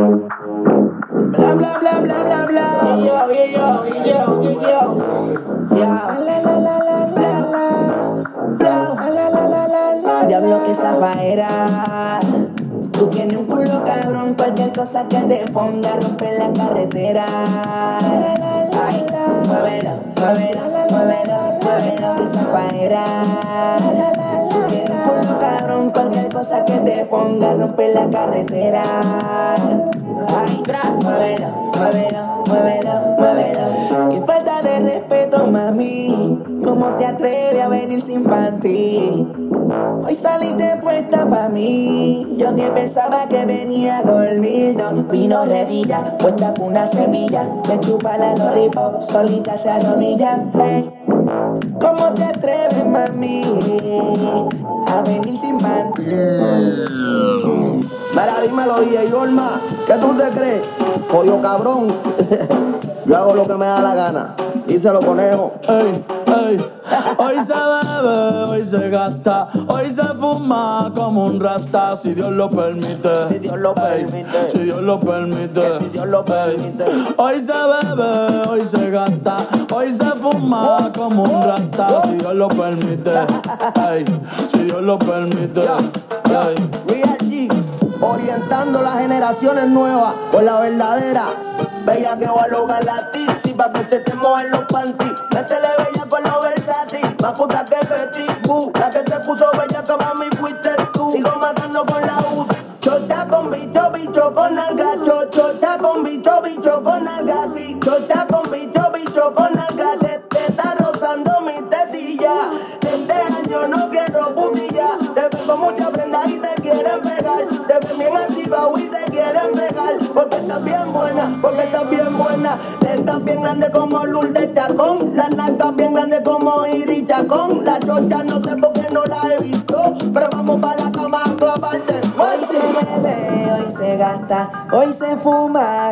Bla bla bla bla bla bla. Yo, yo, yo, y yo. Ya. La la la la la la. Bla. La la la la la. Diablo que zafaera. Tú tienes un culo cabrón, cualquier cosa que te ponga rompe la carretera. Ay, muévelo, muévelo, muévelo, muévelo que zafaera. Tú tienes un culo cabrón, cualquier cosa que te ponga rompe la carretera. Ay, muévelo, muévelo, muévelo, muévelo. Qué falta de respeto, mami. ¿Cómo te atreves a venir sin panty? Hoy saliste puesta pa' mí. Yo que pensaba que venía a dormir. No, vino redilla, puesta con una semilla. Me chupa la lollipop, solita se arrodilla. Hey. ¿Cómo te atreves, mami? A venir sin panty. Mira, dímelo, y Olma, ¿qué tú te crees? Jodido cabrón. Yo hago lo que me da la gana. Y se lo conejo. Ey, ey. Hoy se bebe, hoy se gasta, hoy se fuma como un rasta, si Dios lo permite. Si Dios lo Ey, permite. Si Dios lo permite. Que si Dios lo Ey. permite. Hoy se bebe, hoy se gasta, hoy se fuma como un rasta, si Dios lo permite. Si Dios lo permite. Real G, orientando las generaciones nuevas con la verdadera. Bella que va a lograr la tipsy pa' que se te mojen los panties. Métele bella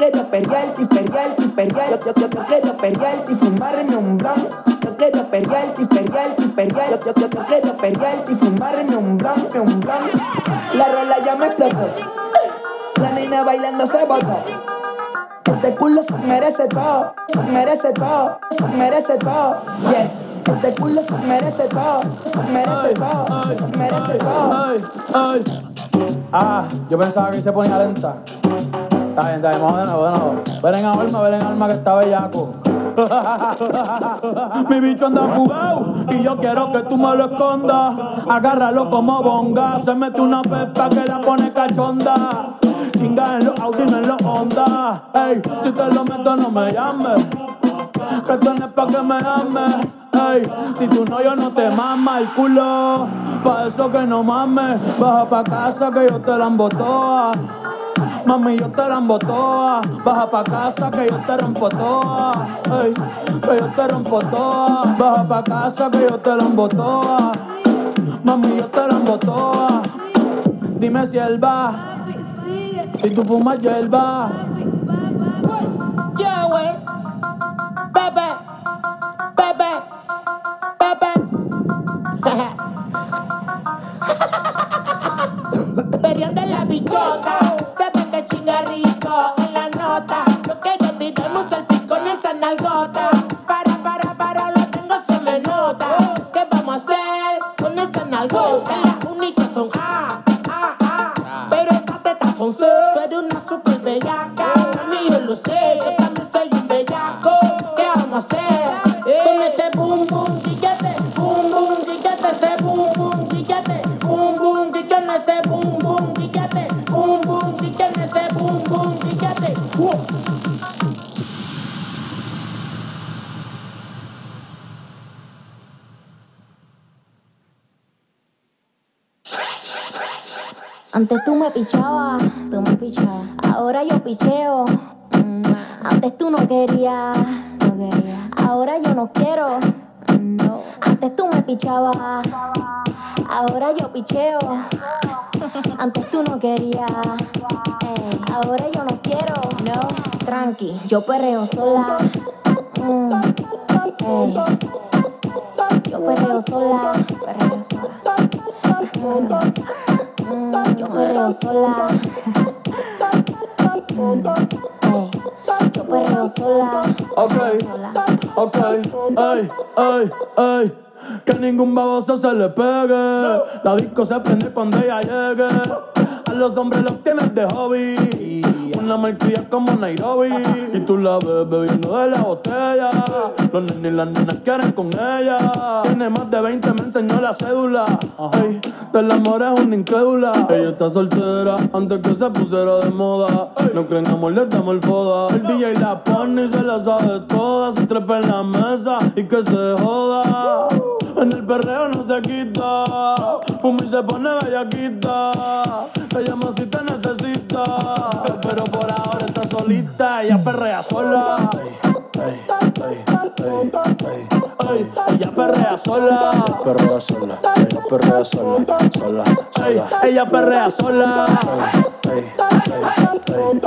Quiero pelearte y pelearte y pelearte. Yo, yo, yo, quiero pelearte y fumarme un blon. Yo quiero pelearte y pelearte y pelearte. Yo, yo, yo, quiero pelearte y fumarme un blon, un blon. La rola ya me explotó. La nena bailando se botó. Ese culo se merece todo, se merece todo, se merece todo. Yes, ese culo se merece todo, se merece todo, se merece todo. Ay, ay. Ah, yo pensaba que se ponía lenta. Está bien, está bien, vamos. Ven en alma, ven en alma que está bellaco. Mi bicho anda fugado y yo quiero que tú me lo escondas. Agárralo como bonga. Se mete una pepa que la pone cachonda. Chinga en los Audi, no en los Honda. Ey, si te lo meto, no me llames. Que es pa' que me ames. Ey, si tú no, yo no te mama el culo. Pa' eso que no mames. Baja pa' casa que yo te la embotoa. Mami, yo te la embotoa. Baja pa' casa que yo te rompo toa. Que yo te rompo toa. Baja pa' casa que yo te la embotoa. Mami, yo te la embotoa. Dime si él va. Si tú fumas hierba. Yeah, Antes tú me pichabas, tú me pichabas. Ahora yo picheo. Mm, Antes tú no querías, no quería. Ahora yo no quiero. No. Antes tú me pichabas. Ahora yo picheo. Antes tú no querías. Ey, Ahora yo no quiero. No. Tranqui, yo perreo sola. Mm, ey. Yo perreo sola, perreo sola. Mm, yo perreo sola. Yo perreo sola. Ok, ok, ey, ey, ey. Que ningún baboso se le pegue. La disco se prende cuando ella llegue. A los hombres los tienes de hobby. Una malcria como Nairobi. Y tú la ves bebiendo de la botella. Los nenes y las nenas quieren con ella. Tiene más de 20, me enseñó la cédula. Ey, del amor es una incrédula. Ella está soltera antes que se pusiera de moda. No creen amor, le damos el foda. El DJ la pone y se la sabe toda. Se trepa en la mesa y que se joda. En el perreo no se quita. Fuma y se pone bellaquita. Te llama si te necesita. Pero por ahora está solita. Ella perrea sola. Ey, ey, ey, ey, ey. Ella perrea sola. Perrea sola, ella perrea sola, sola, sola. ella perrea sola. Ey, ey, ey, ey,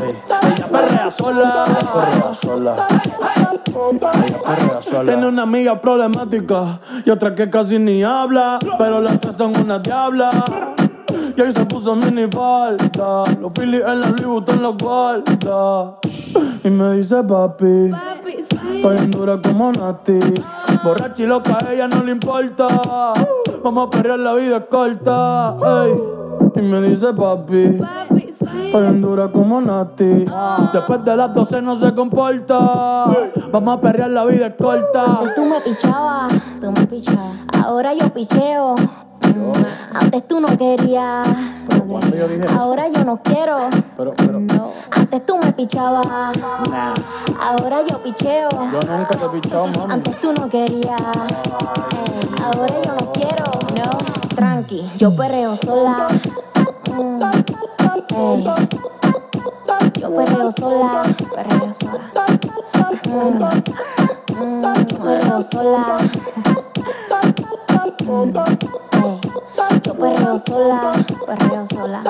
ey. Ella perrea sola. Perrea sola. Ella perrea sola. Tiene una amiga problemática y otra que casi ni habla, pero las tres son una diabla. Y ahí se puso mini falta, los Phillies en la Louis Vuitton los guarda. Y me dice papi, estoy en dura como Nati. Borracha y loca, a ella no le importa. Vamos a perrear, la vida es corta. ey. Y me dice papi. Estoy en dura como Nati. Después de las 12 no se comporta. Vamos a perrear, la vida es corta. Antes tú me pichabas, tú me pichabas. Ahora yo picheo. Mm, Antes tú no querías. cuando yo dije eso. Ahora yo no quiero. Pero, pero, No. Antes tú me pichabas. Ahora yo picheo. yo nunca te he pichado, mami. Antes tú no querías. Ahora yo no quiero. No. Tranqui, yo perreo sola. Yo perreo sola, perreo sola. Mm, mm, perreo sola. Mm, ey. Yo perreo sola, perreo sola.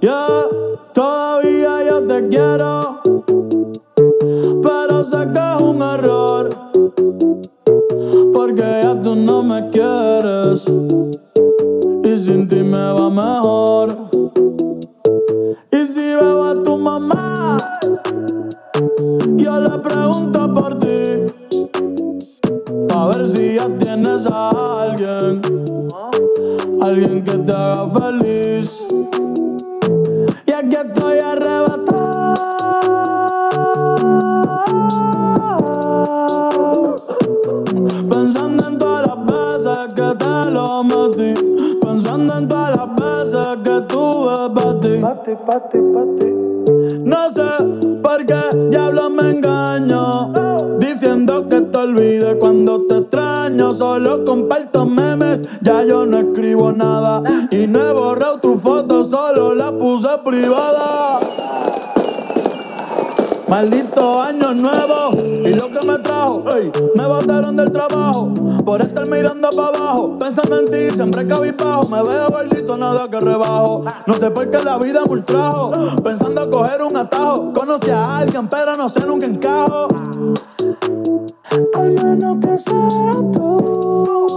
Yeah, todavía yo te quiero. Pero sé que es un error. Porque ya tú no me quieres. Ya yo no escribo nada. Y no he borrado tu foto, solo la puse privada. Maldito año nuevo y lo que me trajo, ey, me botaron del trabajo por estar mirando para abajo, pensando en ti, siempre cabizbajo, me veo gordito, nada que rebajo, no sé por qué la vida me ultrajo, pensando coger un atajo, conocí a alguien pero no sé nunca encajo, al menos que sea tú,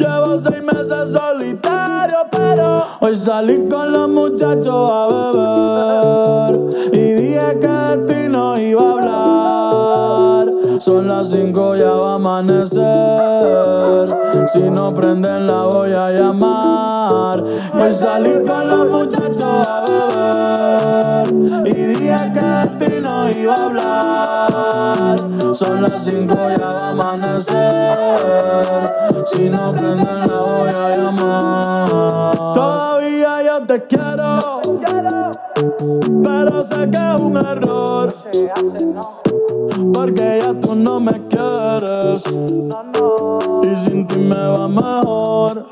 llevo seis meses solitario pero hoy salí con los muchachos a beber y dije que de ti no iba a hablar. Son las cinco, ya va a amanecer. Si no prenden la voy a llamar. Hoy salí con los muchachos a beber y dije que de ti no iba a hablar. Son las cinco ya va a amanecer. Si no prenden la voy a llamar. Todavía yo te quiero, pero sé que es un error. Porque ya tú no me quieres. Y sin ti me va mejor.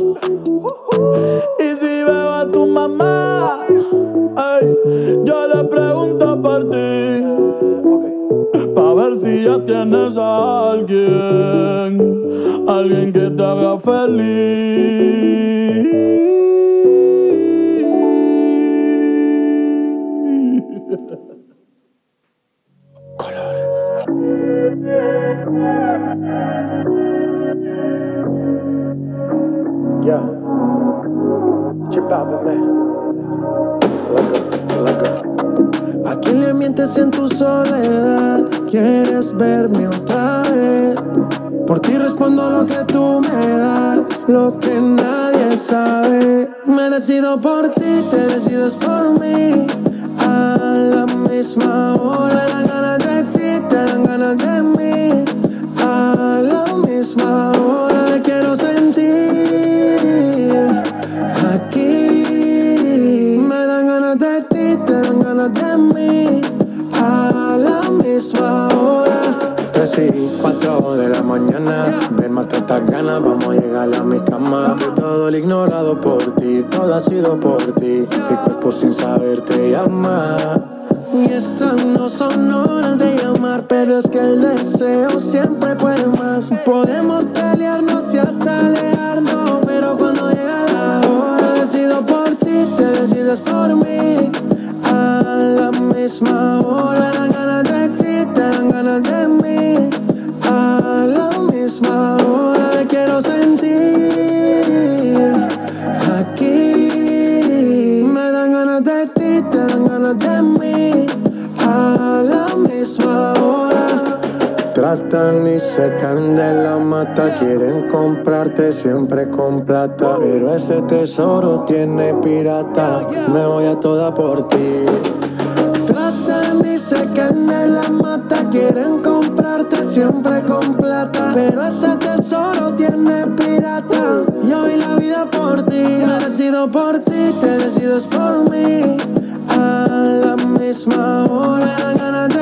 Y si veo a tu mamá, ey, yo le pregunto por ti. Pa' ver si ya tienes a alguien, alguien que te haga feliz. Por ti, te decides por mí. A la misma hora me dan ganas de ti, te dan ganas de mí. A la misma hora me quiero sentir aquí. Me dan ganas de ti, te dan ganas de mí. A la misma hora. 3 y 4 de la mañana. Ven, mata estas ganas, vamos a llegar a mi cama. Que todo el ignorado por ti, todo ha sido por ti. Mi cuerpo sin saber te llama. Y estas no son horas de llamar, pero es que el deseo siempre puede más. Podemos pelearnos y hasta alejarnos, pero cuando llega la hora, decido por ti, te decides por mí. A la misma hora, Tratan y se caen de la mata, quieren comprarte siempre con plata. Pero ese tesoro tiene pirata, me voy a toda por ti. Tratan y se caen de la mata, quieren comprarte siempre con plata. Pero ese tesoro tiene pirata. Yo vi la vida por ti, me decido por ti, te decides por mí. A la misma hora, ganas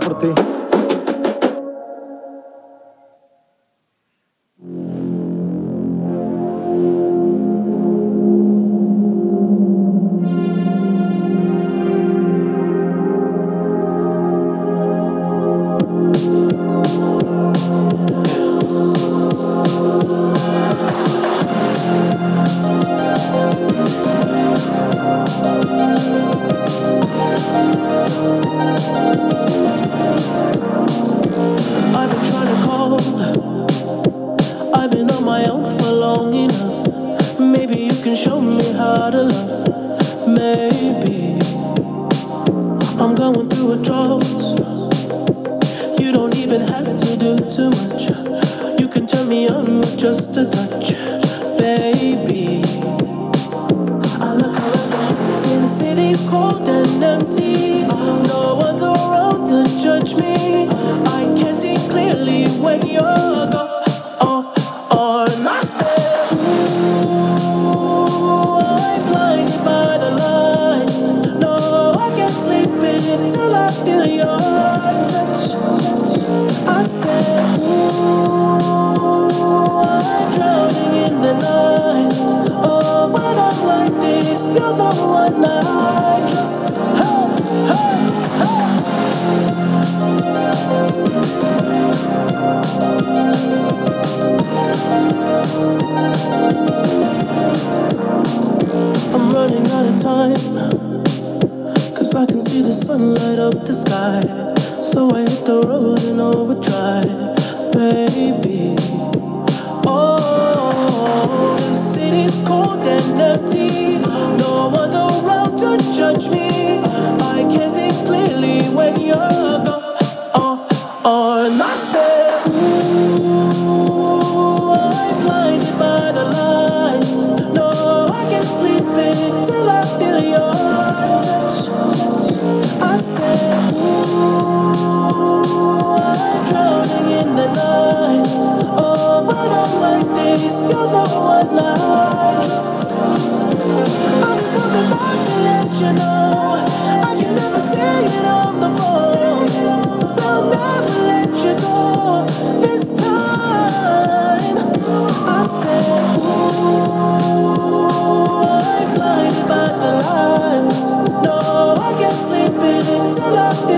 sabes lo going through a drought. You don't even have to do too much. You can turn me on with just a touch, baby. I look around, the city's cold and empty. No one's around to judge me. I can see clearly when you're gone. days, you're the one I'm just looking back to let you know. I can never say it on the phone, but I'll never let you go. This time, I said, Ooh, I'm blinded by the lights. No, I can't sleep until I feel.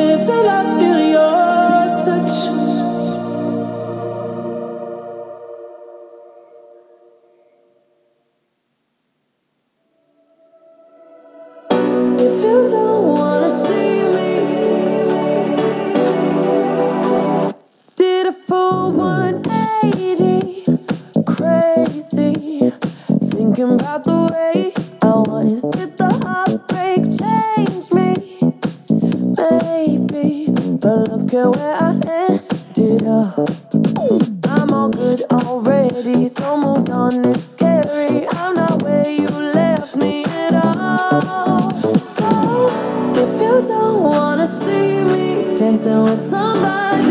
dancing with somebody.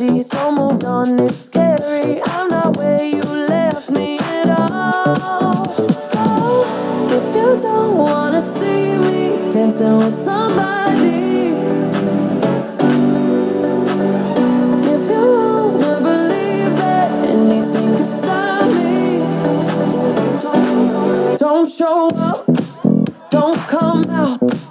already so moved on. It's scary. I'm not where you left me at all. So if you don't wanna see me dancing with somebody. If you wanna believe that anything could stop me, don't show up, don't come out.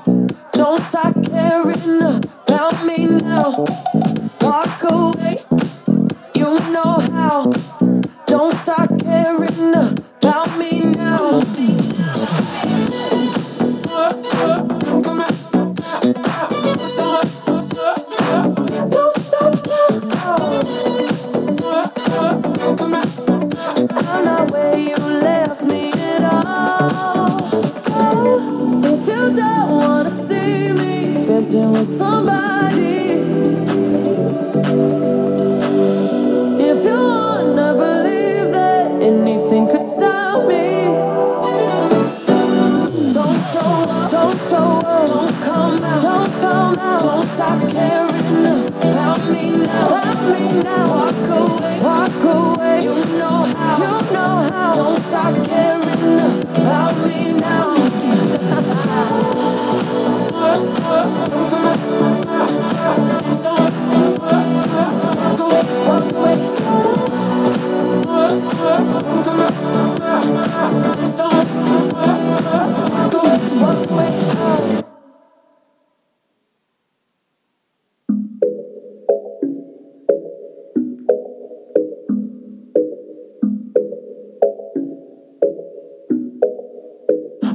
dancing with somebody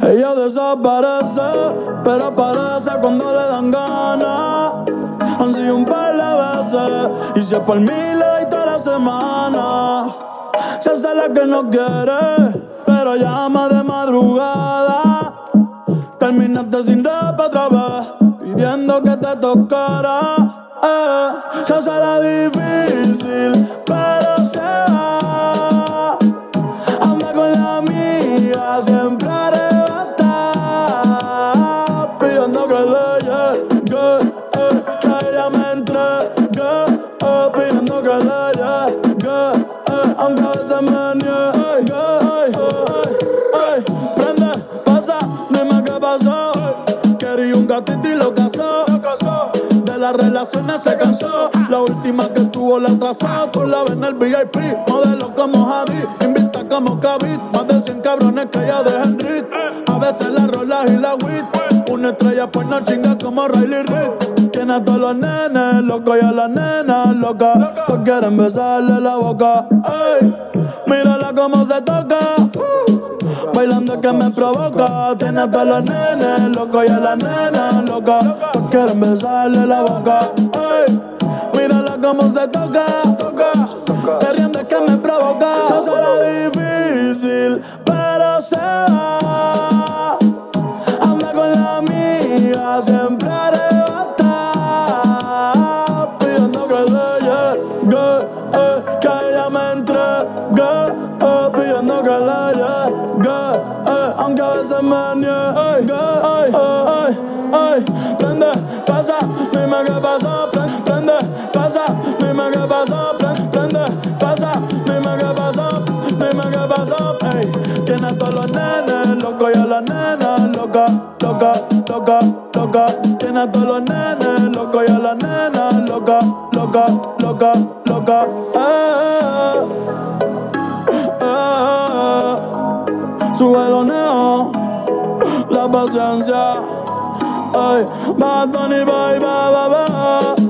Ella desaparece, pero aparece cuando le dan ganas. Han sido un par de veces, y si es por mí toda la semana. Se hace la que no quiere pero llama de madrugada. Terminaste sin rap otra vez, pidiendo que te tocara. Eh, se hace la difícil, pero se va. Anda con la amiga, siempre arrebata. Pidiendo que le llegue, Y lo casó. De las relaciones se cansó. La última que tuvo la atrasó. Tú la ves en el VIP. Modelo como Javi. Invita como Kavit. Más de 100 cabrones que ella de Henry. A veces la rola y la wit. Una estrella pues no chinga como Riley Reid. Tiene a todos los nenes locos y a las nenas locas. Todos quieren besarle la boca. Ey, mírala cómo se toca. Bailando que me provoca. Tiene a todos los nenes locos y a las nenas locas. Todos quieren besarle la boca. Ey, mírala cómo se toca. Los nenes locos y a las nenas locas, loca, loca, loca. Eh, eh, eh. La paciencia. Ay, Bad Bunny, bye, bye, bye, bye.